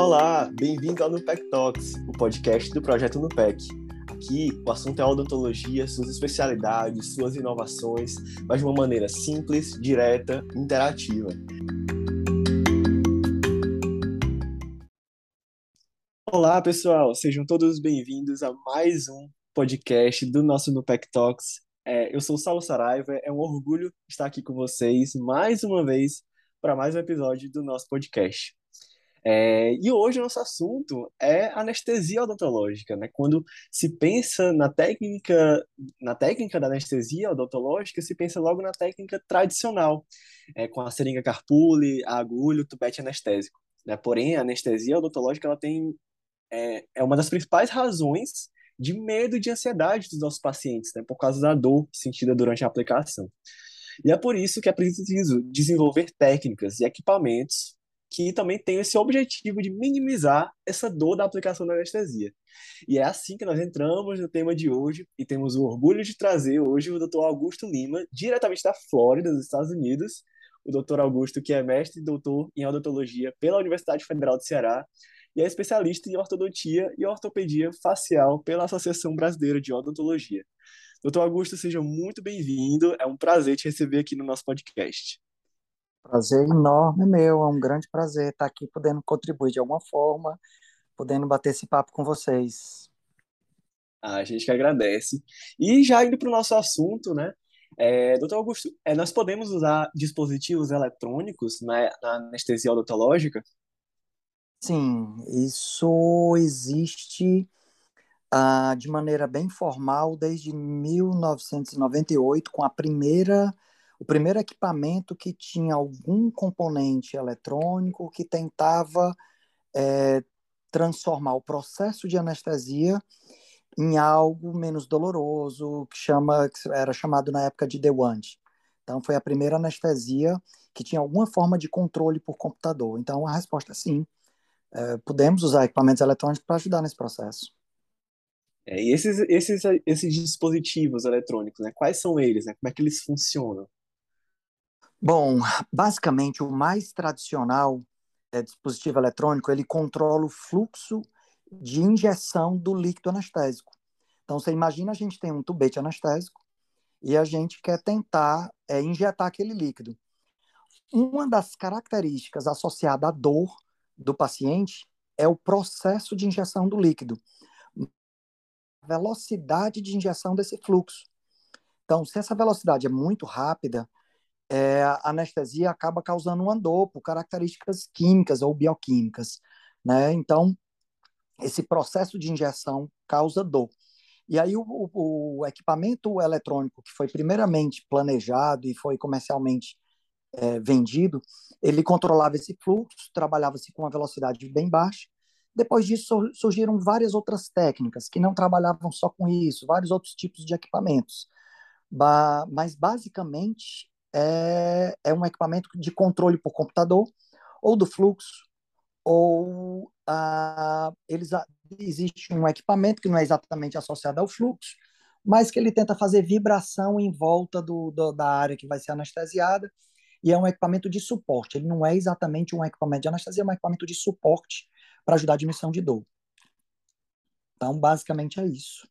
Olá, bem-vindo ao Nupec Talks, o podcast do projeto Nupec. Aqui, o assunto é odontologia, suas especialidades, suas inovações, mas de uma maneira simples, direta, interativa. Olá, pessoal, sejam todos bem-vindos a mais um podcast do nosso Nupec Talks. É, eu sou o Saulo Saraiva, é um orgulho estar aqui com vocês mais uma vez para mais um episódio do nosso podcast. É, e hoje o nosso assunto é anestesia odontológica, né? Quando se pensa na técnica, na técnica da anestesia odontológica, se pensa logo na técnica tradicional, é, com a seringa carpule, a agulha, o tubete anestésico. Né? Porém, a anestesia odontológica ela tem é, é uma das principais razões de medo e de ansiedade dos nossos pacientes, né? Por causa da dor sentida durante a aplicação. E é por isso que é preciso desenvolver técnicas e equipamentos que também tenham esse objetivo de minimizar essa dor da aplicação da anestesia. E é assim que nós entramos no tema de hoje e temos o orgulho de trazer hoje o Dr. Augusto Lima, diretamente da Flórida, dos Estados Unidos. O Dr. Augusto, que é mestre e doutor em odontologia pela Universidade Federal do Ceará e é especialista em ortodontia e ortopedia facial pela Associação Brasileira de Odontologia. Doutor Augusto, seja muito bem-vindo. É um prazer te receber aqui no nosso podcast. Prazer enorme meu, é um grande prazer estar aqui podendo contribuir de alguma forma, podendo bater esse papo com vocês. Ah, a gente que agradece. E já indo para o nosso assunto, né? É, doutor Augusto, é, nós podemos usar dispositivos eletrônicos na, na anestesia odontológica? Sim, isso existe ah, de maneira bem formal desde 1998, com a primeira, o primeiro equipamento que tinha algum componente eletrônico que tentava é, transformar o processo de anestesia em algo menos doloroso, que, chama, que era chamado na época de The Wand. Então, foi a primeira anestesia que tinha alguma forma de controle por computador. Então, a resposta é sim. É, podemos usar equipamentos eletrônicos para ajudar nesse processo. É, e esses, esses, esses dispositivos eletrônicos, né, quais são eles? Né? Como é que eles funcionam? Bom, basicamente o mais tradicional é, dispositivo eletrônico, ele controla o fluxo de injeção do líquido anestésico. Então, você imagina a gente tem um tubete anestésico e a gente quer tentar é, injetar aquele líquido. Uma das características associada à dor do paciente é o processo de injeção do líquido velocidade de injeção desse fluxo. Então, se essa velocidade é muito rápida, é, a anestesia acaba causando um dor por características químicas ou bioquímicas, né? Então, esse processo de injeção causa dor. E aí o, o, equipamento eletrônico que foi primeiramente planejado e foi comercialmente é, vendido, ele controlava esse fluxo, trabalhava-se com uma velocidade bem baixa, depois disso surgiram várias outras técnicas que não trabalhavam só com isso, vários outros tipos de equipamentos. Ba mas basicamente é, é um equipamento de controle por computador ou do fluxo ou ah, eles existe um equipamento que não é exatamente associado ao fluxo, mas que ele tenta fazer vibração em volta do, do, da área que vai ser anestesiada e é um equipamento de suporte. Ele não é exatamente um equipamento de anestesia, é um equipamento de suporte para ajudar a diminuição de dor. Então, basicamente é isso.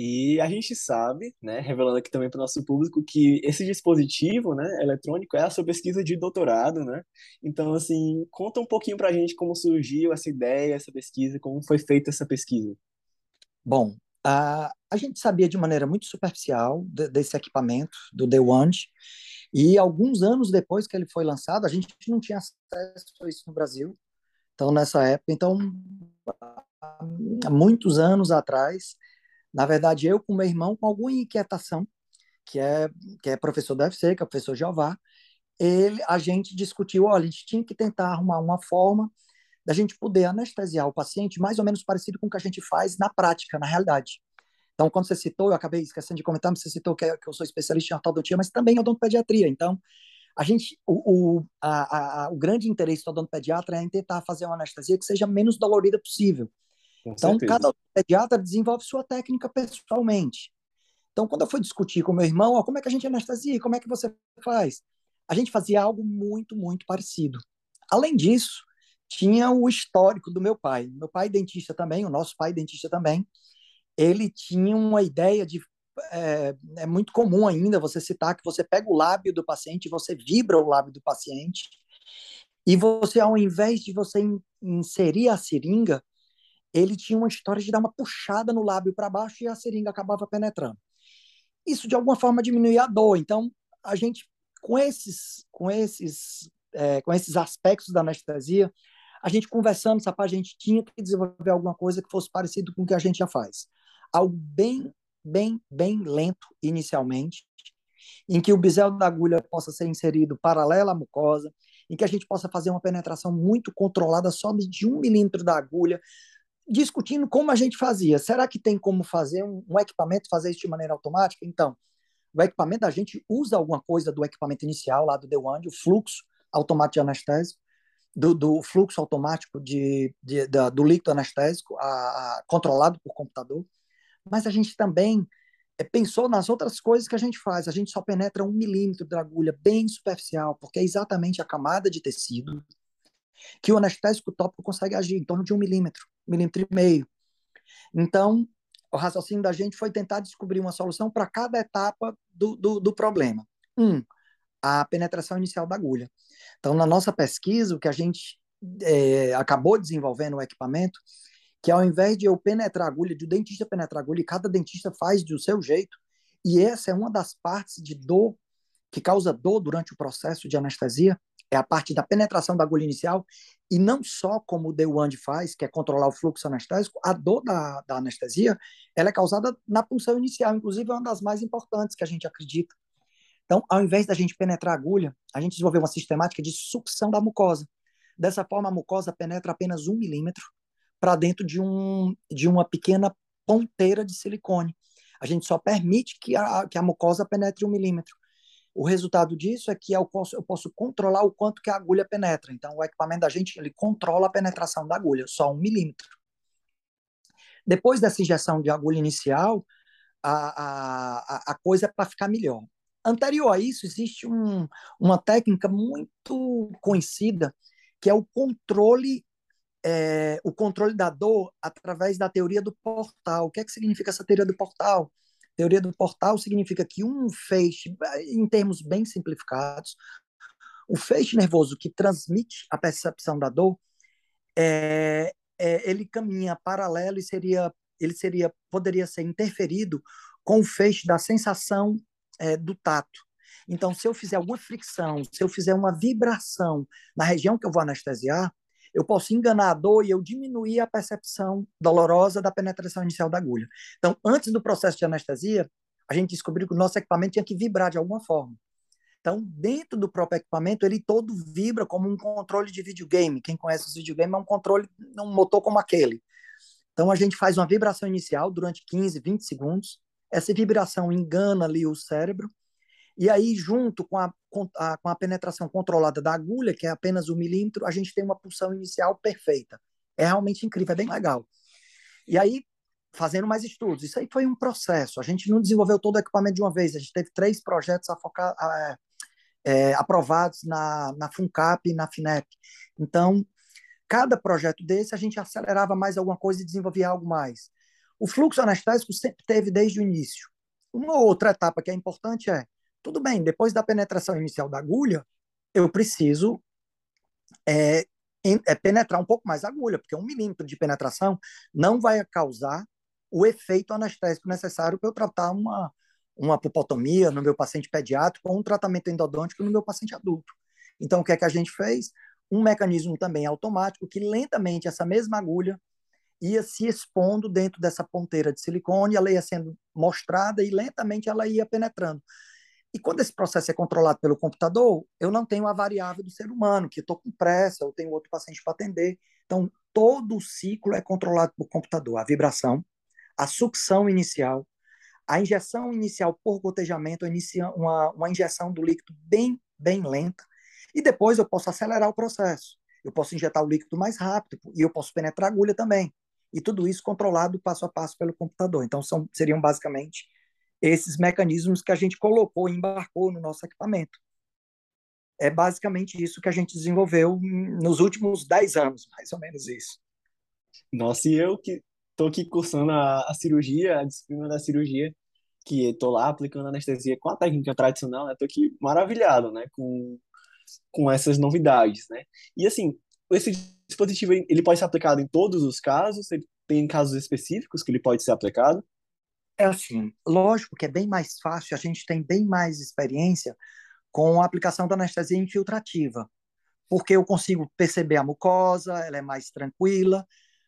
E a gente sabe, né, revelando aqui também para o nosso público, que esse dispositivo, né, eletrônico é a sua pesquisa de doutorado, né? Então, assim, conta um pouquinho para a gente como surgiu essa ideia, essa pesquisa, como foi feita essa pesquisa. Bom, a, a gente sabia de maneira muito superficial de, desse equipamento, do The Wand, e alguns anos depois que ele foi lançado, a gente não tinha acesso a isso no Brasil. Então, nessa época, então, há muitos anos atrás, na verdade, eu com meu irmão, com alguma inquietação, que é, que é professor da UFC, que é o professor Jeová, ele, a gente discutiu, olha, a gente tinha que tentar arrumar uma forma da gente poder anestesiar o paciente mais ou menos parecido com o que a gente faz na prática, na realidade. Então, quando você citou, eu acabei esquecendo de comentar, mas você citou que, eu sou especialista em ortodontia, mas também em odontopediatria. Então, a gente, o, o, a, a, o grande interesse do odontopediatra é em tentar fazer uma anestesia que seja menos dolorida possível. Com então, certeza. cada pediatra desenvolve sua técnica pessoalmente. Então, quando eu fui discutir com meu irmão, ó, como é que a gente anestesia, como é que você faz? A gente fazia algo muito, muito parecido. Além disso, tinha o histórico do meu pai. Meu pai dentista também, o nosso pai dentista também. Ele tinha uma ideia de é, é, muito comum ainda você citar que você pega o lábio do paciente, você vibra o lábio do paciente e você, ao invés de você inserir a seringa, ele tinha uma história de dar uma puxada no lábio para baixo e a seringa acabava penetrando. Isso de alguma forma diminuía a dor. Então, a gente com esses com esses é, com esses aspectos da anestesia, a gente conversando, sabe, a gente tinha que desenvolver alguma coisa que fosse parecido com o que a gente já faz. Algo bem, bem, bem lento inicialmente, em que o bisel da agulha possa ser inserido paralelo à mucosa, em que a gente possa fazer uma penetração muito controlada só de um milímetro da agulha, discutindo como a gente fazia. Será que tem como fazer um, um equipamento fazer isso de maneira automática? Então, o equipamento a gente usa alguma coisa do equipamento inicial lá do One, o fluxo automático de anestésico, do, do fluxo automático de, de, da, do líquido anestésico, a, a, controlado por computador. Mas a gente também é, pensou nas outras coisas que a gente faz. A gente só penetra um milímetro da agulha bem superficial, porque é exatamente a camada de tecido que o anestésico tópico consegue agir em torno de um milímetro, um milímetro e meio. Então, o raciocínio da gente foi tentar descobrir uma solução para cada etapa do, do, do problema. Um, a penetração inicial da agulha. Então, na nossa pesquisa, o que a gente é, acabou desenvolvendo o equipamento, que ao invés de eu penetrar a agulha, de o dentista penetrar a agulha, e cada dentista faz do seu jeito, e essa é uma das partes de dor que causa dor durante o processo de anestesia, é a parte da penetração da agulha inicial, e não só como o The One faz, que é controlar o fluxo anestésico, a dor da, da anestesia, ela é causada na punção inicial, inclusive é uma das mais importantes que a gente acredita. Então, ao invés da gente penetrar a agulha, a gente desenvolveu uma sistemática de sucção da mucosa. Dessa forma, a mucosa penetra apenas um milímetro para dentro de, um, de uma pequena ponteira de silicone. A gente só permite que a, que a mucosa penetre um milímetro. O resultado disso é que eu posso, eu posso controlar o quanto que a agulha penetra. Então, o equipamento da gente ele controla a penetração da agulha, só um milímetro. Depois dessa injeção de agulha inicial, a, a, a coisa é para ficar melhor. Anterior a isso, existe um, uma técnica muito conhecida, que é o controle é, o controle da dor através da teoria do portal. O que é que significa essa teoria do portal? Teoria do portal significa que um feixe, em termos bem simplificados, o feixe nervoso que transmite a percepção da dor, é, é, ele caminha paralelo e seria, ele seria, poderia ser interferido com o feixe da sensação é, do tato. Então, se eu fizer alguma fricção, se eu fizer uma vibração na região que eu vou anestesiar, eu posso enganar a dor e eu diminuir a percepção dolorosa da penetração inicial da agulha. Então, antes do processo de anestesia, a gente descobriu que o nosso equipamento tinha que vibrar de alguma forma. Então, dentro do próprio equipamento, ele todo vibra como um controle de videogame. Quem conhece os videogames é um controle, um motor como aquele. Então, a gente faz uma vibração inicial durante 15, 20 segundos. Essa vibração engana ali o cérebro, e aí, junto com a, com a, com a penetração controlada da agulha, que é apenas um milímetro, a gente tem uma pulsão inicial perfeita. É realmente incrível, é bem legal. E aí, fazendo mais estudos, isso aí foi um processo. A gente não desenvolveu todo o equipamento de uma vez, a gente teve três projetos é, aprovados na, na FUNCAP e na FINEP. Então, cada projeto desse, a gente acelerava mais alguma coisa e desenvolvia algo mais. O fluxo anestésico sempre teve desde o início. Uma outra etapa que é importante é, tudo bem, depois da penetração inicial da agulha, eu preciso é, é penetrar um pouco mais a agulha, porque um milímetro de penetração não vai causar o efeito anestésico necessário para eu tratar uma, uma pupotomia no meu paciente pediátrico ou um tratamento endodôntico no meu paciente adulto. Então, o que é que a gente fez? Um mecanismo também automático que lentamente essa mesma agulha ia se expondo dentro dessa ponteira de silicone, ela ia sendo mostrada e lentamente ela ia penetrando. E quando esse processo é controlado pelo computador, eu não tenho a variável do ser humano, que estou com pressa, eu tenho outro paciente para atender. Então, todo o ciclo é controlado pelo computador. A vibração, a sucção inicial, a injeção inicial por gotejamento, uma, uma injeção do líquido bem, bem lenta, e depois eu posso acelerar o processo. Eu posso injetar o líquido mais rápido e eu posso penetrar a agulha também e tudo isso controlado passo a passo pelo computador. Então, são, seriam basicamente esses mecanismos que a gente colocou embarcou no nosso equipamento. é basicamente isso que a gente desenvolveu nos últimos 10 anos, mais ou menos isso. Nossa, e eu que estou aqui cursando a, a, cirurgia, a disciplina da cirurgia, que estou lá aplicando anestesia com a técnica tradicional, né? Estou aqui maravilhado, né? Com, com essas novidades, né? E assim, esse dispositivo ele pode ser aplicado em todos os casos? Ele tem casos específicos que ele pode ser aplicado? É assim, lógico que é bem mais fácil, a gente tem bem mais experiência com a aplicação da anestesia infiltrativa, porque eu consigo perceber a mucosa, ela é mais tranquila,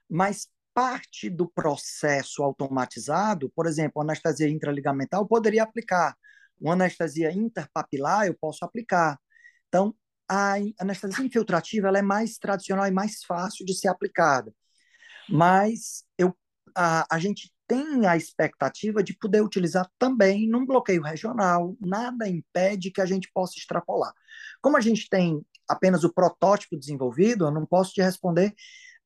mas parte do processo automatizado, por exemplo, anestesia intraligamentar, eu poderia aplicar. Uma anestesia interpapilar, eu posso aplicar. Então, a anestesia infiltrativa ela é mais tradicional e mais fácil de ser aplicada. Mas eu, a, a gente tem a expectativa de poder utilizar também num bloqueio regional, nada impede que a gente possa extrapolar. Como a gente tem apenas o protótipo desenvolvido, eu não posso te responder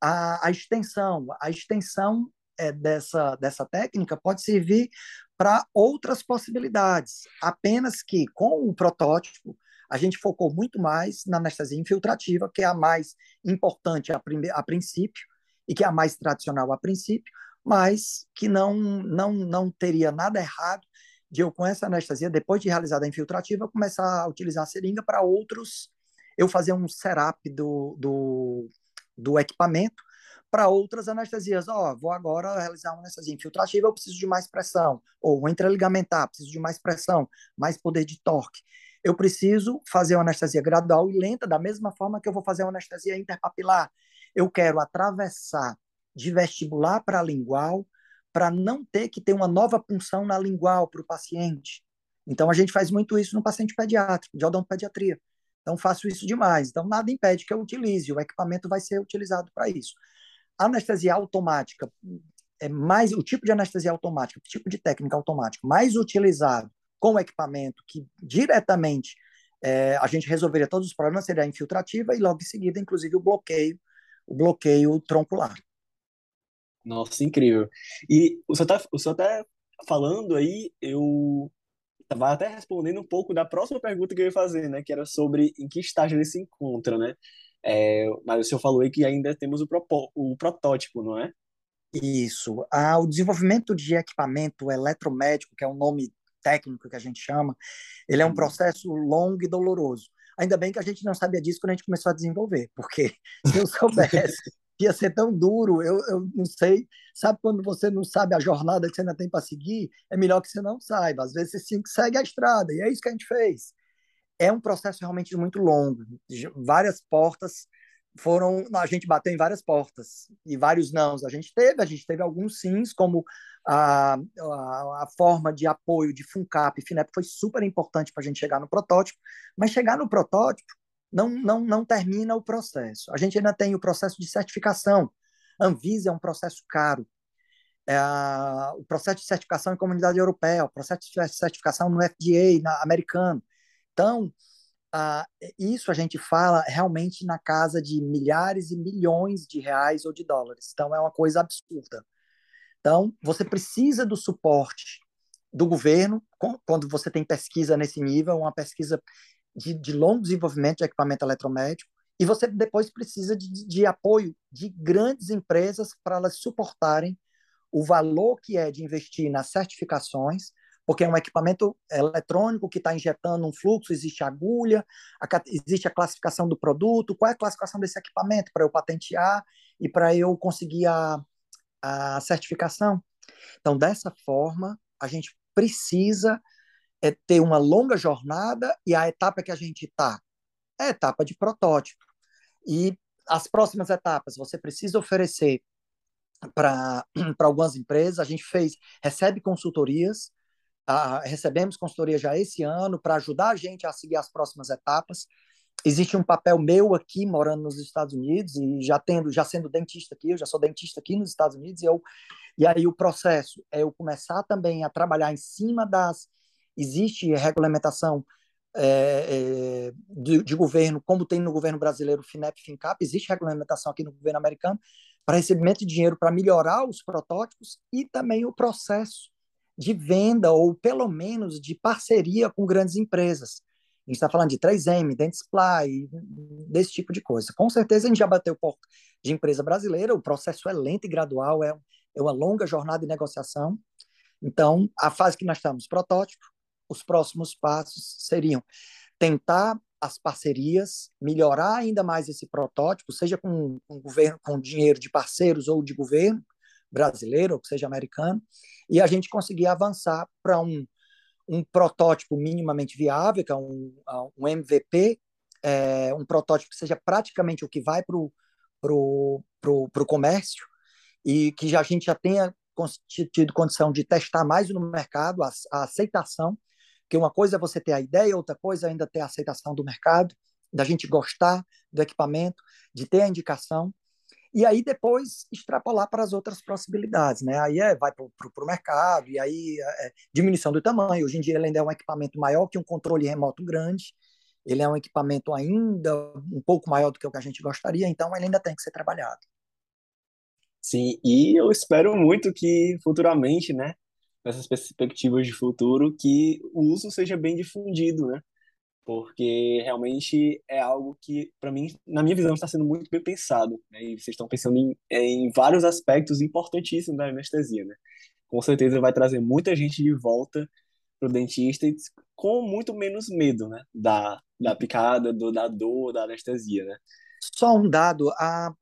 a, a extensão. A extensão é, dessa, dessa técnica pode servir para outras possibilidades, apenas que com o protótipo a gente focou muito mais na anestesia infiltrativa, que é a mais importante a, a princípio e que é a mais tradicional a princípio, mas que não, não, não teria nada errado de eu, com essa anestesia, depois de realizada a infiltrativa, começar a utilizar a seringa para outros, eu fazer um setup do, do, do equipamento para outras anestesias. Ó, oh, vou agora realizar uma anestesia infiltrativa, eu preciso de mais pressão. Ou intraligamentar, preciso de mais pressão, mais poder de torque. Eu preciso fazer uma anestesia gradual e lenta, da mesma forma que eu vou fazer uma anestesia interpapilar. Eu quero atravessar de vestibular para lingual, para não ter que ter uma nova punção na lingual para o paciente. Então, a gente faz muito isso no paciente pediátrico, de odontopediatria. Então, faço isso demais. Então, nada impede que eu utilize, o equipamento vai ser utilizado para isso. Anestesia automática é mais o tipo de anestesia automática, o tipo de técnica automática mais utilizado com o equipamento que diretamente é, a gente resolveria todos os problemas seria a infiltrativa e logo em seguida, inclusive, o bloqueio, o bloqueio troncular. Nossa, incrível. E o senhor tá, o senhor tá falando aí, eu estava até respondendo um pouco da próxima pergunta que eu ia fazer, né? Que era sobre em que estágio ele se encontra, né? É, mas o senhor falou aí que ainda temos o, propo, o protótipo, não é? Isso. Ah, o desenvolvimento de equipamento eletromédico, que é o nome técnico que a gente chama, ele é um uhum. processo longo e doloroso. Ainda bem que a gente não sabia disso quando a gente começou a desenvolver, porque se eu soubesse ia ser tão duro, eu, eu não sei. Sabe quando você não sabe a jornada que você ainda tem para seguir? É melhor que você não saiba. Às vezes você sim segue a estrada, e é isso que a gente fez. É um processo realmente muito longo. Várias portas foram. A gente bateu em várias portas e vários nãos. A gente teve, a gente teve alguns sims, como a, a, a forma de apoio de FUNCAP e FINEP foi super importante para a gente chegar no protótipo, mas chegar no protótipo não, não, não termina o processo. A gente ainda tem o processo de certificação. Anvisa é um processo caro. É, o processo de certificação em comunidade europeia, o processo de certificação no FDA na, americano. Então, isso a gente fala realmente na casa de milhares e milhões de reais ou de dólares. Então, é uma coisa absurda. Então, você precisa do suporte do governo quando você tem pesquisa nesse nível, uma pesquisa de, de longo desenvolvimento de equipamento eletromédico, e você depois precisa de, de apoio de grandes empresas para elas suportarem o valor que é de investir nas certificações, porque é um equipamento eletrônico que está injetando um fluxo, existe agulha, a, existe a classificação do produto, qual é a classificação desse equipamento para eu patentear e para eu conseguir a, a certificação. Então, dessa forma, a gente precisa é ter uma longa jornada e a etapa que a gente está é a etapa de protótipo. E as próximas etapas você precisa oferecer para algumas empresas. A gente fez, recebe consultorias, recebemos consultoria já esse ano para ajudar a gente a seguir as próximas etapas. Existe um papel meu aqui morando nos Estados Unidos e já tendo, já sendo dentista aqui, eu já sou dentista aqui nos Estados Unidos e eu e aí o processo é eu começar também a trabalhar em cima das existe regulamentação é, é, de, de, governo, como tem no governo brasileiro, FINEP, FINCAP, existe regulamentação aqui no governo americano para recebimento de dinheiro para melhorar os protótipos e também o processo de venda ou pelo menos de parceria com grandes empresas. A gente está falando de 3M, Dentsply, desse tipo de coisa. Com certeza a gente já bateu porta de empresa brasileira, o processo é lento e gradual, é, é uma longa jornada de negociação. Então, a fase que nós estamos, protótipo, os próximos passos seriam tentar as parcerias, melhorar ainda mais esse protótipo, seja com, com governo, com dinheiro de parceiros ou de governo brasileiro, ou que seja americano, e a gente conseguir avançar para um, um protótipo minimamente viável, que é um, um MVP, é, um protótipo que seja praticamente o que vai para o pro, pro, pro comércio e que já, a gente já tenha tido condição de testar mais no mercado, a, a aceitação porque uma coisa é você ter a ideia, outra coisa é ainda ter a aceitação do mercado, da gente gostar do equipamento, de ter a indicação, e aí depois extrapolar para as outras possibilidades, né? Aí é, vai para o mercado, e aí é, é, diminuição do tamanho. Hoje em dia ele ainda é um equipamento maior que um controle remoto grande, ele é um equipamento ainda um pouco maior do que o que a gente gostaria, então ele ainda tem que ser trabalhado. Sim, e eu espero muito que futuramente, né, nessas perspectivas de futuro, que o uso seja bem difundido, né? Porque realmente é algo que, para mim, na minha visão, está sendo muito bem pensado. Né? E vocês estão pensando em, em vários aspectos importantíssimos da anestesia, né? Com certeza vai trazer muita gente de volta para o dentista com muito menos medo, né? Da, da picada, do, da dor, da anestesia, né? Só um dado, a,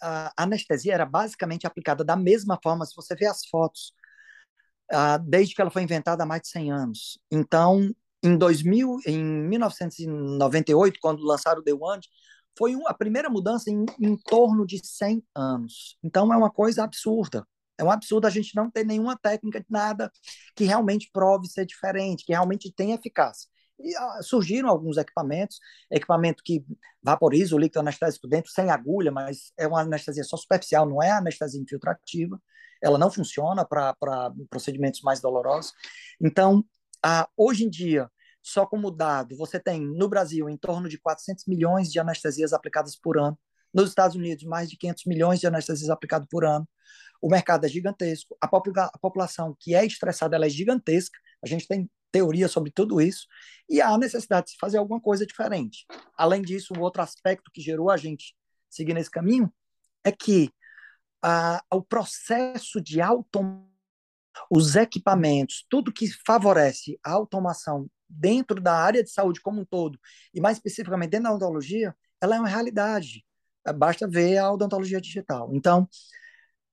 a anestesia era basicamente aplicada da mesma forma, se você vê as fotos ah, desde que ela foi inventada há mais de 100 anos. Então, em 2000, em 1998, quando lançaram o The One, foi a primeira mudança em, em torno de 100 anos. Então, é uma coisa absurda. É um absurdo a gente não ter nenhuma técnica de nada que realmente prove ser diferente, que realmente tenha eficácia. E ah, surgiram alguns equipamentos, equipamento que vaporiza o líquido anestésico dentro sem agulha, mas é uma anestesia só superficial, não é anestesia infiltrativa ela não funciona para procedimentos mais dolorosos. Então, ah, hoje em dia, só como dado, você tem no Brasil em torno de 400 milhões de anestesias aplicadas por ano, nos Estados Unidos, mais de 500 milhões de anestesias aplicadas por ano. O mercado é gigantesco, a, popula a população que é estressada é gigantesca, a gente tem teoria sobre tudo isso, e há necessidade de se fazer alguma coisa diferente. Além disso, o outro aspecto que gerou a gente seguir nesse caminho é que a, o processo de automação, os equipamentos, tudo que favorece a automação dentro da área de saúde como um todo, e mais especificamente dentro da odontologia, ela é uma realidade. Basta ver a odontologia digital. Então,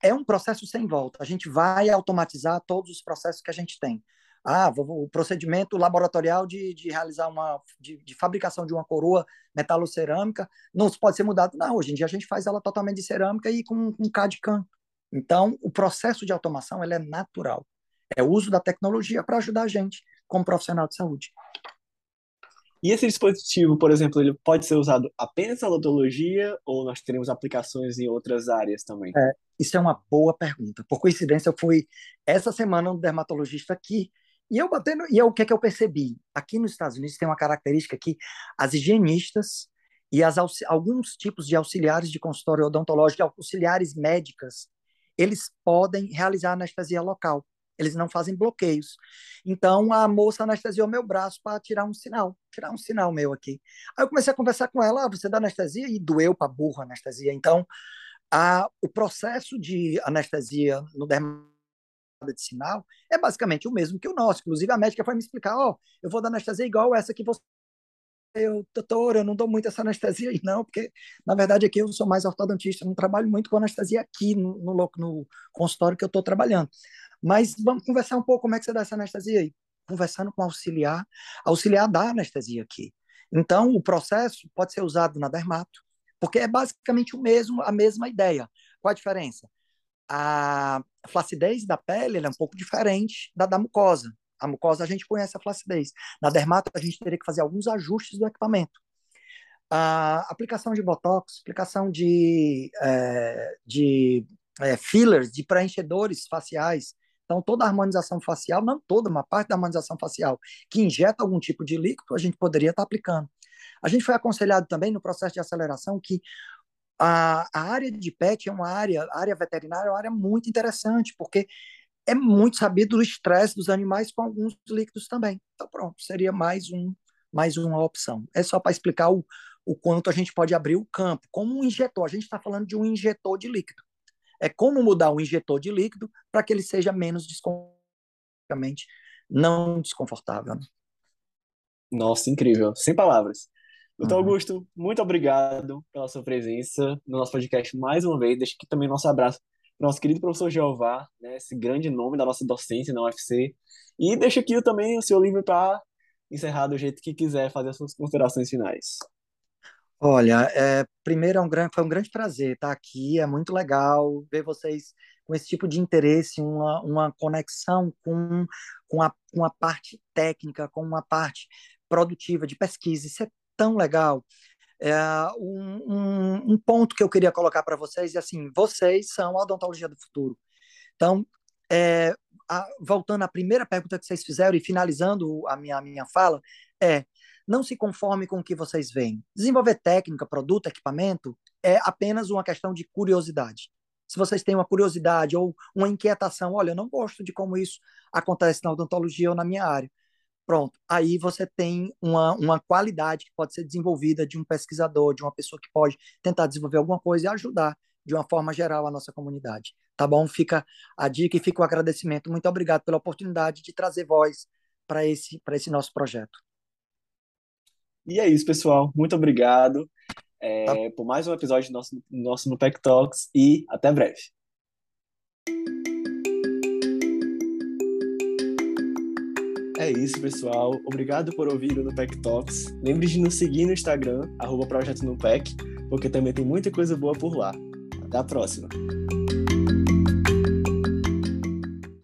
é um processo sem volta. A gente vai automatizar todos os processos que a gente tem ah, o procedimento laboratorial de, de realizar uma de, de, fabricação de uma coroa metalocerâmica não pode ser mudado. Não, hoje em dia a gente faz ela totalmente de cerâmica e com, com CAD-CAM. Então, o processo de automação ele é natural. É o uso da tecnologia para ajudar a gente como profissional de saúde. E esse dispositivo, por exemplo, ele pode ser usado apenas na odontologia ou nós teremos aplicações em outras áreas também? É, isso é uma boa pergunta. Por coincidência, eu fui essa semana um dermatologista aqui e eu batendo, e eu, o que é que eu percebi? Aqui nos Estados Unidos tem uma característica que as higienistas e as, alguns tipos de auxiliares de consultório odontológico, auxiliares médicas, eles podem realizar anestesia local. Eles não fazem bloqueios. Então a moça anestesiou meu braço para tirar um sinal, tirar um sinal meu aqui. Aí eu comecei a conversar com ela, ah, você dá anestesia e doeu para burra anestesia. Então a, o processo de anestesia no dermatologista de sinal é basicamente o mesmo que o nosso. Inclusive, a médica foi me explicar: ó, oh, eu vou dar anestesia igual essa que você. Eu, doutor, eu não dou muito essa anestesia aí, não, porque na verdade aqui eu sou mais ortodontista, não trabalho muito com anestesia aqui no, no, no consultório que eu estou trabalhando. Mas vamos conversar um pouco como é que você dá essa anestesia aí. Conversando com auxiliar, auxiliar dá anestesia aqui. Então, o processo pode ser usado na dermato, porque é basicamente o mesmo, a mesma ideia. Qual a diferença? A flacidez da pele é um pouco diferente da da mucosa. A mucosa a gente conhece a flacidez. Na dermato a gente teria que fazer alguns ajustes do equipamento. A aplicação de botox, aplicação de, é, de é, fillers, de preenchedores faciais. Então, toda a harmonização facial, não toda, uma parte da harmonização facial que injeta algum tipo de líquido, a gente poderia estar aplicando. A gente foi aconselhado também no processo de aceleração que a, a área de PET é uma área, a área veterinária é uma área muito interessante, porque é muito sabido do estresse dos animais com alguns líquidos também. Então, pronto, seria mais um, mais uma opção. É só para explicar o, o quanto a gente pode abrir o campo. Como um injetor, a gente está falando de um injetor de líquido. É como mudar o injetor de líquido para que ele seja menos desconfortável, não desconfortável. Né? Nossa, incrível. Sem palavras. Doutor uhum. Augusto, muito obrigado pela sua presença no nosso podcast mais uma vez. Deixa aqui também nosso abraço para o nosso querido professor Jeová, né, esse grande nome da nossa docência na UFC. E deixa aqui também o seu livro para encerrar do jeito que quiser, fazer as suas considerações finais. Olha, é, primeiro é um grande, foi um grande prazer estar aqui, é muito legal ver vocês com esse tipo de interesse, uma, uma conexão com, com, a, com a parte técnica, com uma parte produtiva de pesquisa, isso é tão legal. É, um, um, um ponto que eu queria colocar para vocês é assim, vocês são a odontologia do futuro. Então, é, a, voltando à primeira pergunta que vocês fizeram e finalizando a minha, a minha fala, é não se conforme com o que vocês veem. Desenvolver técnica, produto, equipamento é apenas uma questão de curiosidade. Se vocês têm uma curiosidade ou uma inquietação, olha, eu não gosto de como isso acontece na odontologia ou na minha área. Pronto, aí você tem uma, uma qualidade que pode ser desenvolvida de um pesquisador, de uma pessoa que pode tentar desenvolver alguma coisa e ajudar de uma forma geral a nossa comunidade. Tá bom? Fica a dica e fica o agradecimento. Muito obrigado pela oportunidade de trazer voz para esse, esse nosso projeto. E é isso, pessoal. Muito obrigado é, tá. por mais um episódio do nosso, nosso no Pack Talks e até breve. É isso, pessoal. Obrigado por ouvir o Nupec Talks. Lembre de nos seguir no Instagram, arroba Projeto Nupec, porque também tem muita coisa boa por lá. Até a próxima!